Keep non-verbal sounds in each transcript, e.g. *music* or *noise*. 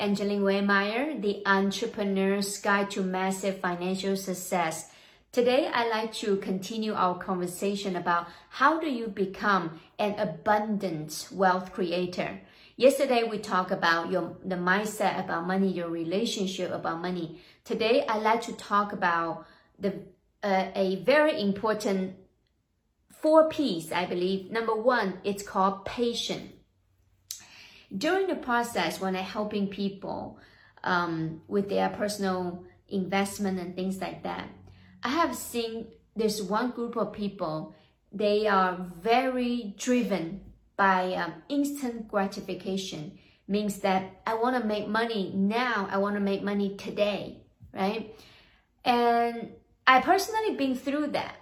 Angeline Waymeyer, the entrepreneur's guide to massive financial success. Today, I'd like to continue our conversation about how do you become an abundant wealth creator. Yesterday, we talked about your the mindset about money, your relationship about money. Today, I'd like to talk about the uh, a very important four P's, I believe. Number one, it's called patience during the process when I'm helping people um, with their personal investment and things like that, I have seen this one group of people, they are very driven by um, instant gratification. Means that I want to make money now, I want to make money today, right? And I personally been through that.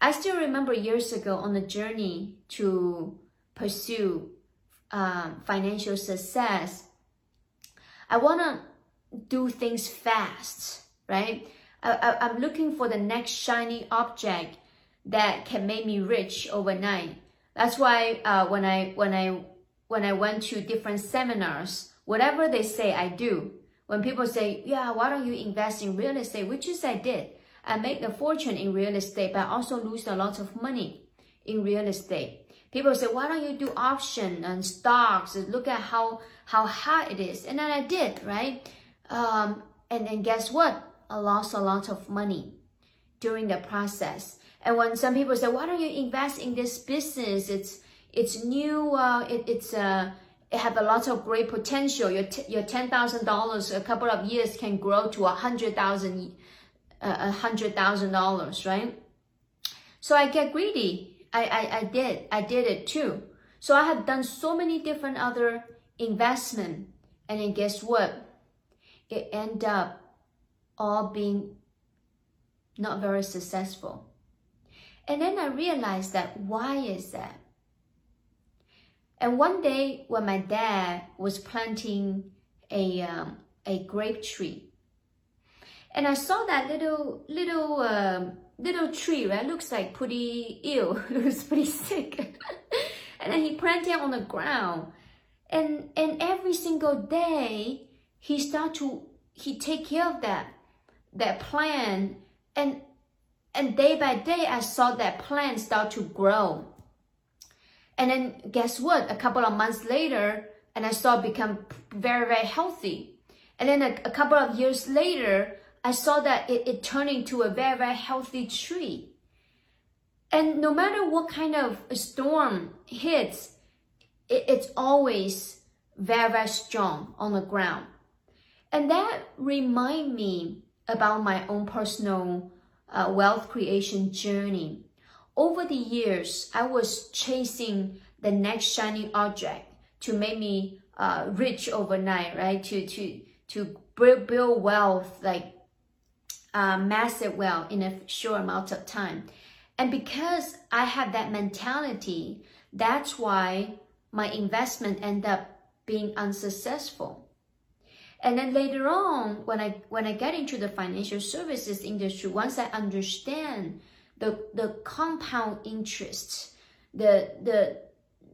I still remember years ago on the journey to pursue um, financial success, I want to do things fast, right? I, I, am looking for the next shiny object that can make me rich overnight. That's why uh, when I when I when I went to different seminars, whatever they say, I do. When people say, "Yeah, why don't you invest in real estate?" Which is I did. I made a fortune in real estate, but I also lose a lot of money in real estate. People say, why don't you do option and stocks? Look at how, how high it is. And then I did, right? Um, and then guess what? I lost a lot of money during the process. And when some people say, why don't you invest in this business? It's, it's new, uh, it, it's, uh, it have a lot of great potential. Your, your $10,000 a couple of years can grow to a hundred thousand, uh, a hundred thousand dollars, right? So I get greedy I, I, I did. I did it too. So I have done so many different other investment. And then guess what? It end up all being not very successful. And then I realized that why is that? And one day when my dad was planting a, um, a grape tree, and I saw that little, little, um, little tree, right? Looks like pretty ill, *laughs* looks pretty sick. *laughs* and then he planted on the ground. And and every single day he start to he take care of that that plant and and day by day I saw that plant start to grow. And then guess what? A couple of months later, and I saw it become very, very healthy. And then a, a couple of years later, I saw that it, it turned into a very, very healthy tree. And no matter what kind of storm hits, it, it's always very, very strong on the ground. And that remind me about my own personal uh, wealth creation journey. Over the years, I was chasing the next shiny object to make me uh, rich overnight, right? To to to build wealth like uh, massive wealth in a short amount of time. And because I have that mentality, that's why my investment end up being unsuccessful. And then later on, when I when I get into the financial services industry, once I understand the the compound interest, the the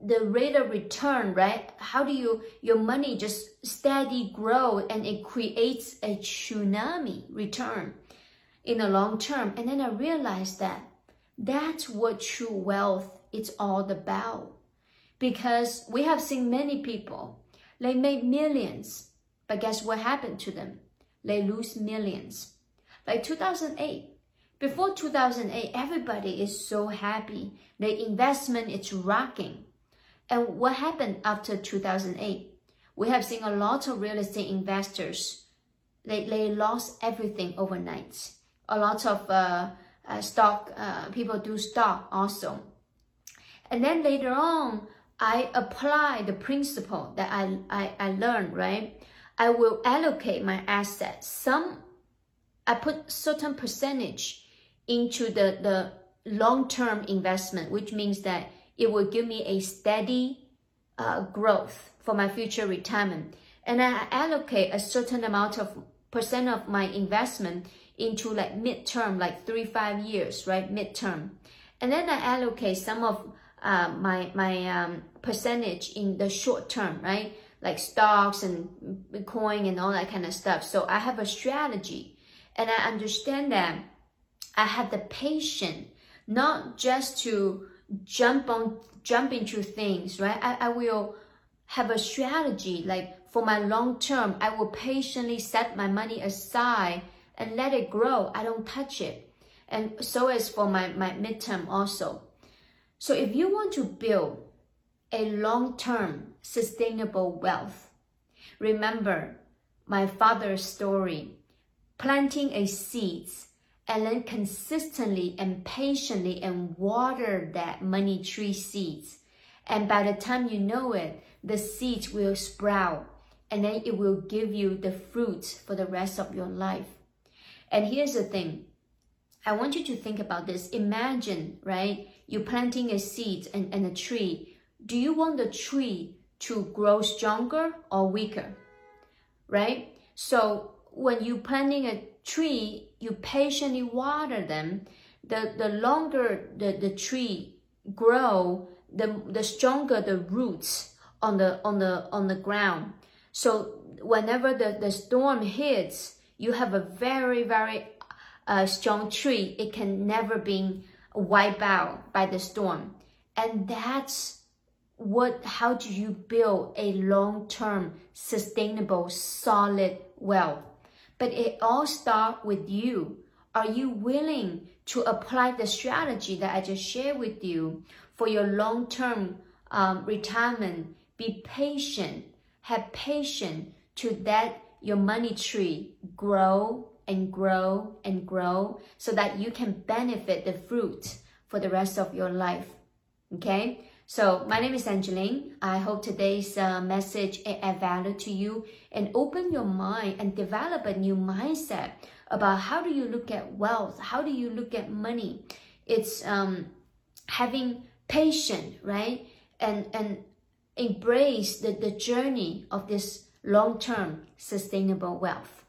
the rate of return, right? How do you your money just steady grow and it creates a tsunami return in the long term. And then I realized that that's what true wealth is all about. Because we have seen many people, they made millions, but guess what happened to them? They lose millions. Like 2008, before 2008, everybody is so happy. The investment is rocking. And what happened after 2008? We have seen a lot of real estate investors. They, they lost everything overnight a lot of uh, uh, stock, uh, people do stock also. And then later on, I apply the principle that I, I, I learned, right? I will allocate my assets. Some, I put certain percentage into the, the long-term investment, which means that it will give me a steady uh, growth for my future retirement. And I allocate a certain amount of percent of my investment into like midterm, like three, five years, right? Midterm. And then I allocate some of uh, my, my um, percentage in the short term, right? like stocks and Bitcoin and all that kind of stuff. So I have a strategy and I understand that I have the patience not just to jump on jump into things, right? I, I will have a strategy like for my long term, I will patiently set my money aside and let it grow. I don't touch it. And so is for my, my midterm also. So if you want to build a long-term sustainable wealth, remember my father's story, planting a seeds and then consistently and patiently and water that money tree seeds. And by the time you know it, the seeds will sprout and then it will give you the fruits for the rest of your life. And here's the thing. I want you to think about this. Imagine, right? You're planting a seed and, and a tree. Do you want the tree to grow stronger or weaker? Right? So when you're planting a tree, you patiently water them. The, the longer the, the tree grow, the, the stronger the roots on the, on the, on the ground. So whenever the, the storm hits, you have a very, very uh, strong tree. It can never be wiped out by the storm. And that's what, how do you build a long-term, sustainable, solid wealth? But it all starts with you. Are you willing to apply the strategy that I just shared with you for your long-term um, retirement? Be patient. Have patience to let your money tree grow and grow and grow so that you can benefit the fruit for the rest of your life. Okay? So my name is Angeline. I hope today's uh, message add value to you and open your mind and develop a new mindset about how do you look at wealth? How do you look at money? It's um, having patience, right? And and embrace the, the journey of this long-term sustainable wealth.